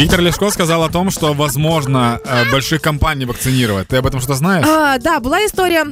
Виктор Лешко сказал о том, что возможно э, больших компаний вакцинировать. Ты об этом что знаешь? А, да, була історія.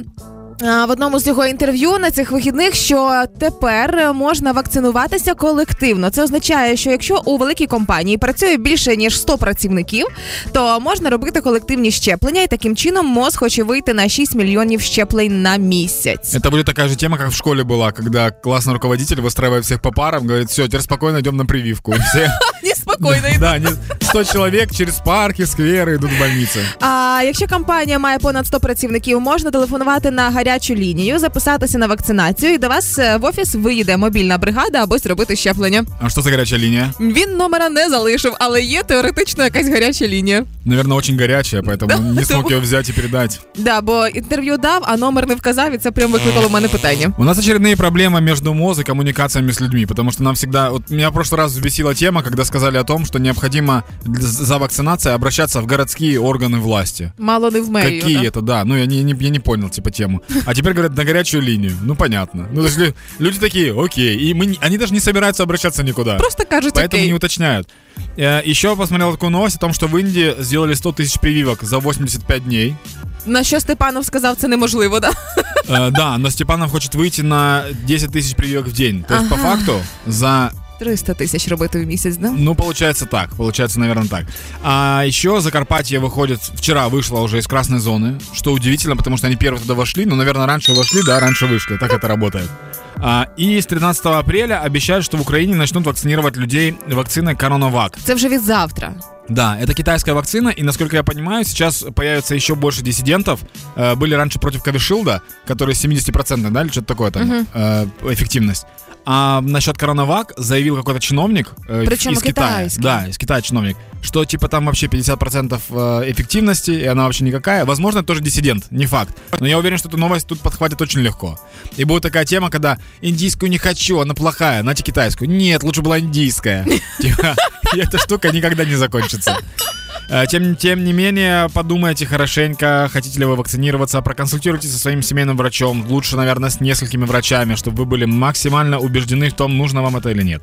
а, В одному з його інтерв'ю на цих вихідних, що тепер можна вакцинуватися колективно. Це означає, що якщо у великій компанії працює більше ніж 100 працівників, то можна робити колективні щеплення, і таким чином МОЗ хоче вийти на 6 мільйонів щеплень на місяць. Это будет такая же тема, как в школе была, когда классный руководитель выстраивает всех по парам, говорит, все, теперь спокойно идем на прививку. И Все, Неспокійно. да, не- 100 человек через парки, скверы идут в больницы. А якщо компанія має понад 100 працівників, можна телефонувати на гарячу лінію, записатися на вакцинацію, і до вас е, в офіс виїде мобільна бригада або зробити щеплення. А что за горячая линия? Він номера не залишив, але є теоретично якась гаряча лінія. Наверное, очень горячая, поэтому не смог это- ее взять и передать. Да, бо інтерв'ю дав, а номер не вказав, і це прям викликало в мене питання. У нас очередные проблемы между МОЗ и коммуникациями с людьми, потому что нам всегда... Вот меня в прошлый раз взбесила тема, когда сказали о том, что необходимо за вакцинацией обращаться в городские органы власти. Мало не в мерію. Какие да? это, да. Ну, я не, не- я не понял, типа, тему. А теперь говорят на горячую линию. Ну, понятно. Ну, то есть лю- люди такие, окей. И мы, они даже не собираются обращаться никуда. Просто кажуть, Поэтому окей. не уточняют. Э, Еще посмотрел такую новость о том, что в Индии сделали 100 тысяч прививок за 85 дней. На що Степанов сказав, це неможливо, да? Э, Да, но Степанов хочет выйти на 10 тысяч прививок в день. То есть, по Ага. факту, за 300 тисяч робити в місяць, да? Ну, получается так, получается, наверное, так. А еще Закарпатье выходит, вчера вышло уже из красной зоны, что удивительно, потому что они первые туда вошли, ну, наверное, раньше вошли, да, раньше вышли, так это работает. А, и с 13 апреля обещают, что в Украине начнут вакцинировать людей вакциной Коронавак. Це вже від завтра. Да, это китайская вакцина, и, насколько я понимаю, сейчас появится еще больше диссидентов. Э, были раньше против Ковишилда, который 70% да, или что-то такое там, э, эффективность. А насчет Коронавак заявил какой-то чиновник э, Причем из Китая. Да, из Китая чиновник, что типа там вообще 50% э, эффективности, и она вообще никакая. Возможно, это тоже диссидент, не факт. Но я уверен, что эту новость тут подхватит очень легко. И будет такая тема, когда индийскую не хочу, она плохая, знаете, китайскую. Нет, лучше была индийская. И эта штука никогда не закончится. Э, Тем, тем не менее, подумайте хорошенько, хотите ли вы вакцинироваться, проконсультируйтесь со своим семейным врачом, лучше, наверное, с несколькими врачами, чтобы вы были максимально убеждены в том, нужно вам это или нет.